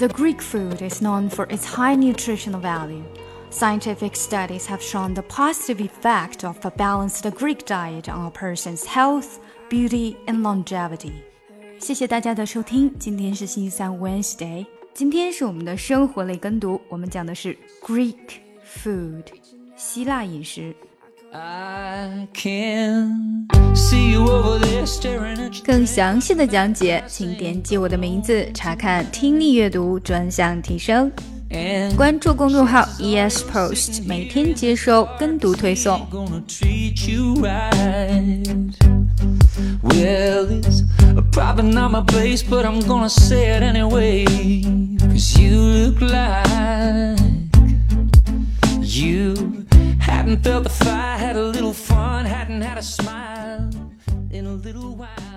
The Greek food is known for its high nutritional value. Scientific studies have shown the positive effect of a balanced Greek diet on a person's health, beauty, and longevity. 谢谢大家的收听，今天是星期三 Wednesday，今天是我们的生活类跟读，我们讲的是 Greek food，希腊饮食。 更详细的讲解，请点击我的名字查看听力阅读专项提升。关注公众号 ES Post，每天接收跟读推送。Well, it's probably not my place, but I'm gonna say it anyway. Cause you look like you hadn't felt the fire, had a little fun, hadn't had a smile in a little while.